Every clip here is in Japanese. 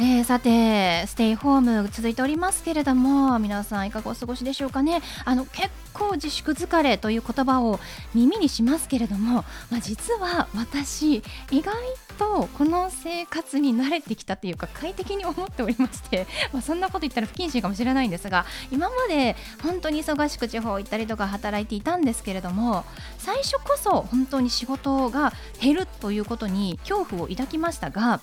えー、さてステイホーム続いておりますけれども皆さんいかがお過ごしでしょうかね。あの結構自粛疲れという言葉を耳にしますけれども、まあ、実は私意外とこの生活に慣れてきたというか快適に思っておりまして、まあ、そんなこと言ったら不謹慎かもしれないんですが今まで本当に忙しく地方行ったりとか働いていたんですけれども最初こそ本当に仕事が減るということに恐怖を抱きましたが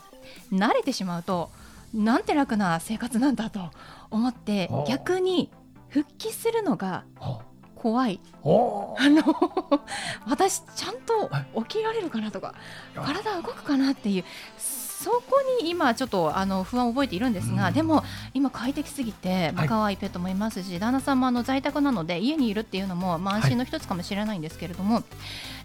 慣れてしまうとなんて楽な生活なんだと思って逆に復帰するのが怖い。あ。の 私ちゃんと起きられるかなとか体動くかなっていうそこに今ちょっとあの不安を覚えているんですが、うん、でも今快適すぎて、まあ、可愛いペットもいますし、はい、旦那さんもあの在宅なので家にいるっていうのも、まあ、安心の一つかもしれないんですけれども、はい、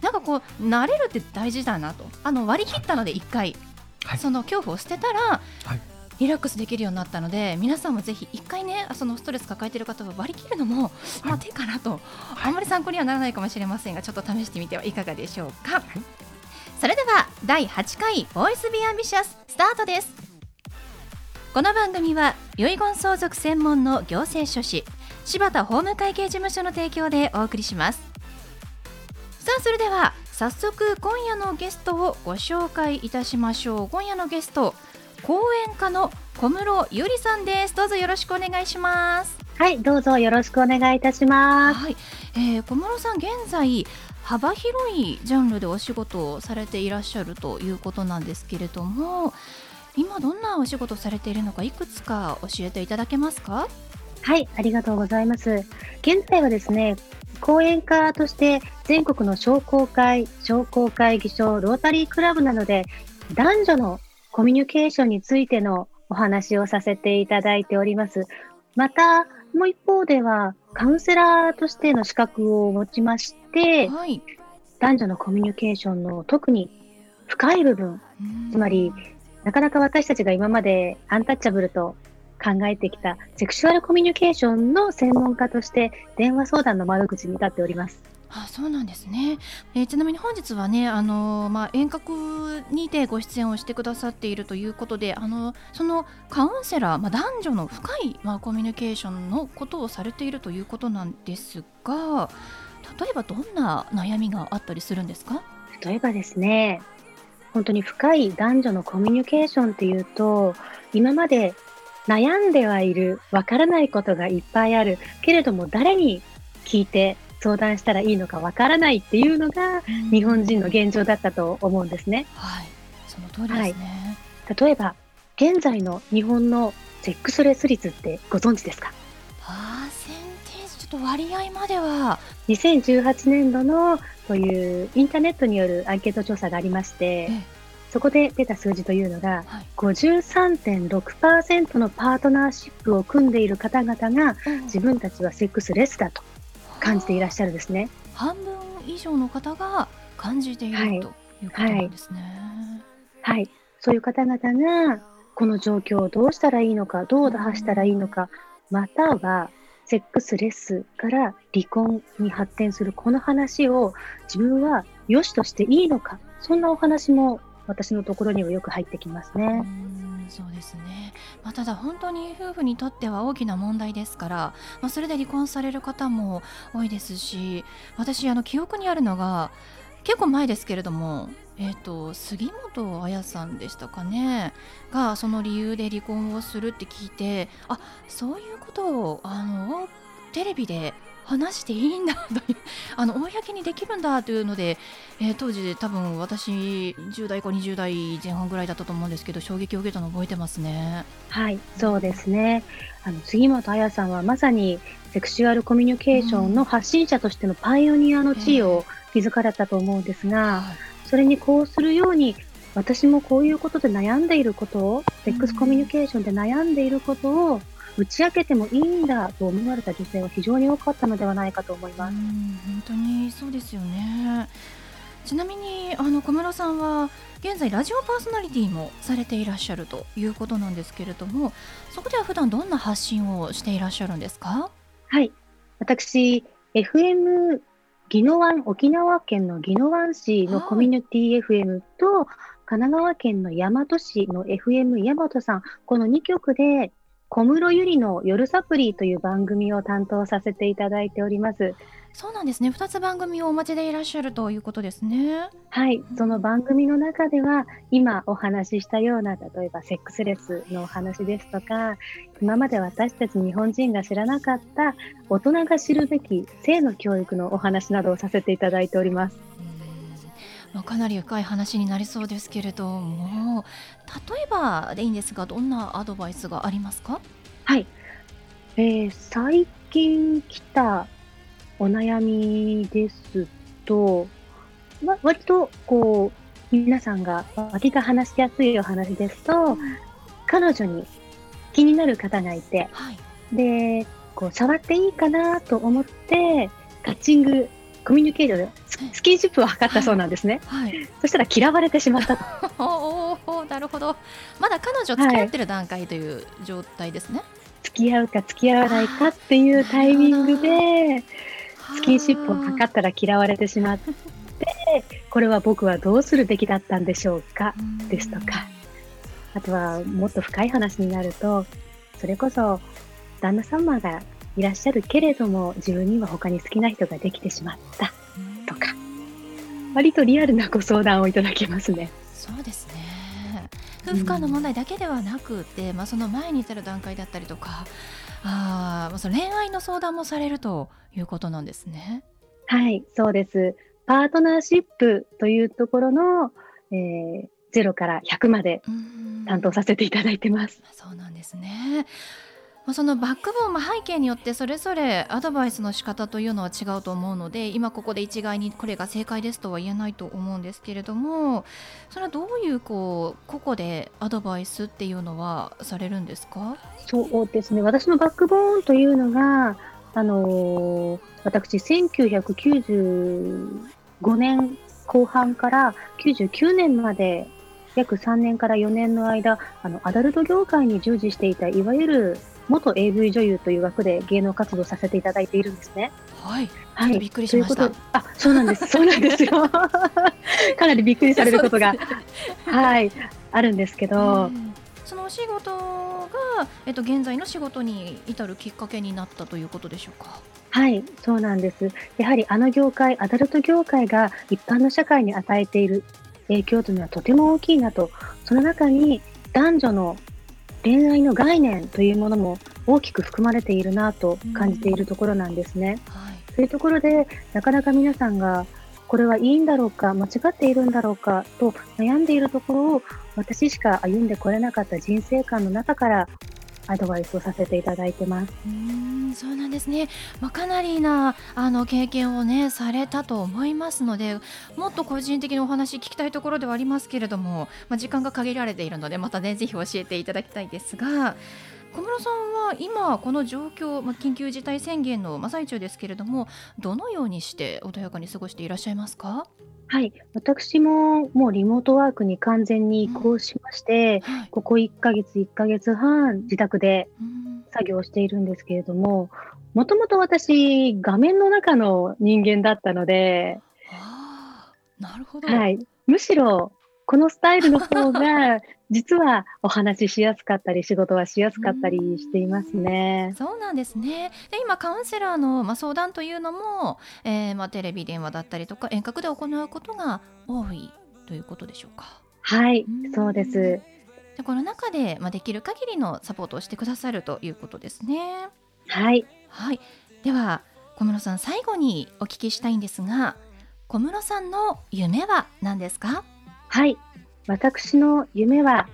なんかこう慣れるって大事だなと。あの割り切ったので1回、はい、その恐怖を捨てたら、リラックスできるようになったので皆さんもぜひ一回ねそのストレス抱えている方は割り切るのも、まあ、手かなと、あんまり参考にはならないかもしれませんがちょっと試してみてはいかがでしょうか、それでは第8回ボイスビアンビシャススタートです。この番組は遺言相続専門の行政書士柴田法務会計事務所の提供でお送りします。さあそれでは早速今夜のゲストをご紹介いたしましょう。今夜のゲスト講演家の小室ゆりさんです。どうぞよろしくお願いします。はいどうぞよろしくお願いいたします。はい、えー、小室さん現在幅広いジャンルでお仕事をされていらっしゃるということなんですけれども今どんなお仕事されているのかいくつか教えていただけますか？はいありがとうございます。現在はですね講演家として全国の商工会商工会議所ロータリークラブなどで男女のコミュニケーションについてのお話をさせていただいております。また、もう一方では、カウンセラーとしての資格を持ちまして、はい、男女のコミュニケーションの特に深い部分、つまり、なかなか私たちが今までアンタッチャブルと考えてきたセクシュアルコミュニケーションの専門家として電話相談の窓口に立っております。あそうなんですね、えー、ちなみに本日はねあの、まあ、遠隔にてご出演をしてくださっているということであのそのカウンセラー、まあ、男女の深い、まあ、コミュニケーションのことをされているということなんですが例えばどんな悩みがあったりするんですか？例えばですね本当に深い男女のコミュニケーションっていうと今まで悩んではいるわからないことがいっぱいあるけれども誰に聞いて相談したらいいのかわからないっていうのが日本人の現状だったと思うんですね。はい、その通りですね、はい、例えば現在の日本のセックスレス率ってご存知ですか？パーセンテージちょっと割合までは。2018年度のというインターネットによるアンケート調査がありまして、そこで出た数字というのが、はい、53.6%のパートナーシップを組んでいる方々が、自分たちはセックスレスだと感じていらっしゃるんですね。半分以上の方が感じている、はい、ということなんですね。はい、はい、そういう方々がこの状況をどうしたらいいのか、どう打破したらいいのか、またはセックスレスから離婚に発展するこの話を自分は良しとしていいのか、そんなお話も私のところにはよく入ってきますね。そうですね、まあ、ただ本当に夫婦にとっては大きな問題ですから、まあ、それで離婚される方も多いですし私あの記憶にあるのが結構前ですけれども、えーと、杉本彩さんでしたかねがその理由で離婚をするって聞いてあそういうことをあのテレビで話していいんだという あの公にできるんだというので、えー、当時多分私10代か20代前半ぐらいだったと思うんですけど衝撃を受けたの覚えてますね。はいそうですね。あの杉本彩さんはまさにセクシュアルコミュニケーションの発信者としてのパイオニアの地位を築かれたと思うんですが、それにこうするように私もこういうことで悩んでいることを、セックスコミュニケーションで悩んでいることを打ち明けてもいいんだと思われた女性は非常に多かったのではないかと思います。本当にそうですよね。ちなみにあの小室さんは現在ラジオパーソナリティもされていらっしゃるということなんですけれどもそこでは普段どんな発信をしていらっしゃるんですか？はい私 FM 宜野湾沖縄県の宜野湾市のコミュニティ FM と、神奈川県の大和市の FM 大和さん、この2局で、小室ゆりの夜サプリという番組を担当させていただいております。そうなんですね。2つ番組をお待ちでいらっしゃるということですね。はい、その番組の中では、今お話ししたような、例えばセックスレスのお話ですとか、今まで私たち日本人が知らなかった大人が知るべき性の教育のお話などをさせていただいております。まあ、かなり深い話になりそうですけれども例えばでいいんですがどんなアドバイスがありますか？はい、えー、最近来たお悩みですと、わ割とこう皆さんが脇が話しやすいお話ですと、うん、彼女に気になる方がいて、はい、でこう触っていいかなと思ってカッチングコミュニケーションでスキンシップを図ったそうなんですね。はい、そしたら嫌われてしまったと。おおなるほど。まだ彼女付き合ってる段階という状態ですね。はい、付き合うか付き合わないかっていうタイミングでスキンシップを図ったら嫌われてしまって、これは僕はどうするべきだったんでしょうかですとか、あとはもっと深い話になると、それこそ旦那様がいらっしゃるけれども自分には他に好きな人ができてしまったとか割とリアルなご相談をいただけますね。そうですね夫婦間の問題だけではなくて、うん、まあ、その前に至る段階だったりとかあその恋愛の相談もされるということなんですね。はいそうですパートナーシップというところの、えー、0から100まで担当させていただいてます。そうなんですねまあ、そのバックボーン、まあ、背景によってそれぞれアドバイスの仕方というのは違うと思うので今ここで一概にこれが正解ですとは言えないと思うんですけれどもそれはどういうこう個々でアドバイスっていうのはされるんですか？そうですね。私のバックボーンというのがあのー、私1995年後半から99年まで約3年から4年の間あのアダルト業界に従事していたいわゆる元 AV 女優という枠で芸能活動させていただいているんですね。はい。はい。びっくりしました。あ、そうなんです。そうなんですよ。かなりびっくりされることが、はい、あるんですけど。そのお仕事が、えっと、現在の仕事に至るきっかけになったということでしょうか？はい、そうなんです。やはりあの業界、アダルト業界が一般の社会に与えている影響というのはとても大きいなと、その中に男女の恋愛の概念というものも大きく含まれているなと感じているところなんですね。はい、というところでなかなか皆さんがこれはいいんだろうか間違っているんだろうかと悩んでいるところを私しか歩んでこれなかった人生観の中からアドバイスをさせていただいてます。うんそうなんですね、まあ、かなりなあの経験をねされたと思いますのでもっと個人的にお話聞きたいところではありますけれども、まあ、時間が限られているのでまたねぜひ教えていただきたいですが小室さんは今この状況、まあ、緊急事態宣言の最中ですけれどもどのようにして穏やかに過ごしていらっしゃいますか？はい、私ももうリモートワークに完全に移行しまして、うん。はい、ここ1ヶ月、1ヶ月半、自宅で作業しているんですけれども、もともと私、画面の中の人間だったので、なるほど、はい、むしろこのスタイルの方が、実はお話ししやすかったり、仕事はしやすかったりしていますね。そうなんですね。で、今カウンセラーのまあ相談というのも、えー、まあテレビ電話だったりとか遠隔で行うことが多いということでしょうか。はい、そうです。でこの中でまあできる限りのサポートをしてくださるということですね。はい。はい。では小室さん最後にお聞きしたいんですが小室さんの夢は何ですか？はい。私の夢は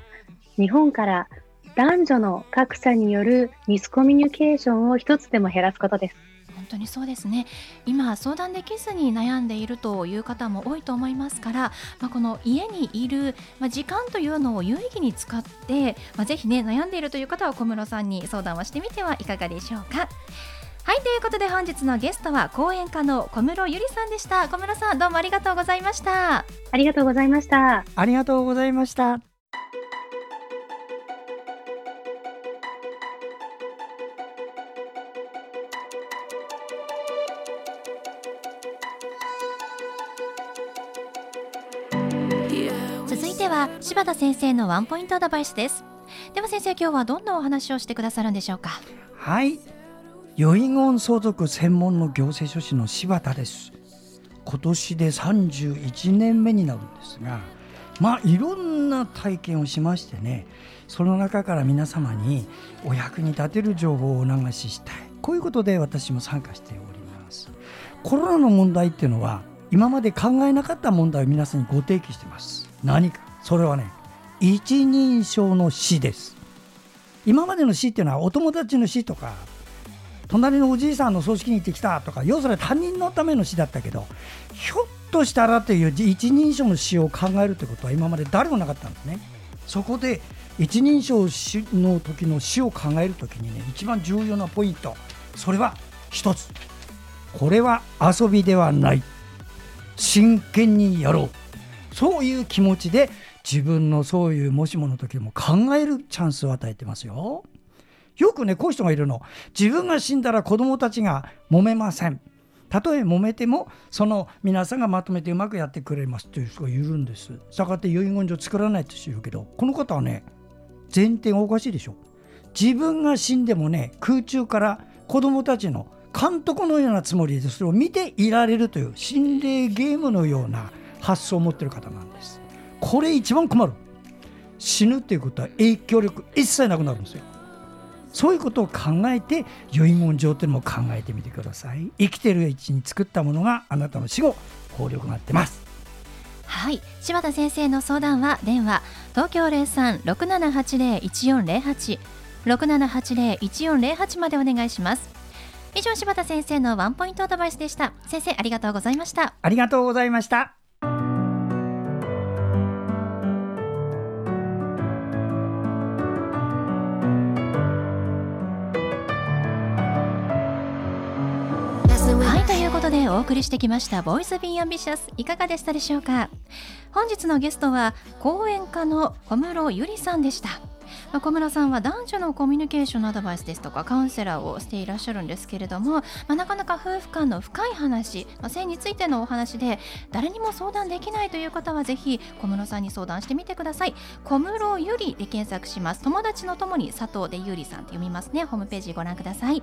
日本から男女の格差によるミスコミュニケーションを一つでも減らすことです。本当にそうですね。今相談できずに悩んでいるという方も多いと思いますから、まあ、この家にいる、ま、時間というのを有意義に使って、まあ、ぜひね悩んでいるという方は小室さんに相談をしてみてはいかがでしょうか。はいということで本日のゲストは講演家の小室ゆりさんでした。小室さんどうもありがとうございました。ありがとうございました。ありがとうございました。続いては柴田先生のワンポイントアドバイスです。では先生今日はどんなお話をしてくださるんでしょうか？はい遺言相続専門の行政書士の柴田です。今年で31年目になるんですがまあいろんな体験をしましてねその中から皆様にお役に立てる情報をお流ししたい。こういうことで私も参加しております。コロナの問題っていうのは今まで考えなかった問題を皆さんにご提起してます。何か。それはね一人称の死です。今までの死っていうのはお友達の死とか隣のおじいさんの葬式に行ってきたとか要するに他人のための死だったけどひょっとしたらという一人称の死を考えるということは今まで誰もなかったんですね。そこで一人称の時の死を考えるときにね一番重要なポイント。それは一つ。これは遊びではない。真剣にやろう。そういう気持ちで自分のそういうもしもの時も考えるチャンスを与えてますよ。よくねこういう人がいるの。自分が死んだら子供たちが揉めません。たとえ揉めてもその皆さんがまとめてうまくやってくれますという人がいるんです。したがって遺言状作らないと知るけどこの方はね前提がおかしいでしょ。自分が死んでもね空中から子供たちの監督のようなつもりでそれを見ていられるという心霊ゲームのような発想を持ってる方なんです。これ一番困る。死ぬっていうことは影響力一切なくなるんですよ。そういうことを考えて遺言状というのも考えてみてください。生きてるうちに作ったものがあなたの死後効力になってます。はい。柴田先生の相談は電話東京0367801408 6780-1408までお願いします。以上柴田先生のワンポイントアドバイスでした。先生ありがとうございました。ありがとうございましたお送りしてきました「ボイス・ビー・アンビシャス」いかがでしたでしょうか？本日のゲストは講演家の小室友里さんでした。ま、小室さんは男女のコミュニケーションのアドバイスですとかカウンセラーをしていらっしゃるんですけれども、まあ、なかなか夫婦間の深い話、まあ、性についてのお話で誰にも相談できないという方はぜひ小室さんに相談してみてください。小室友里で検索します。友達の友に里で友里さんと読みますね。ホームページご覧ください。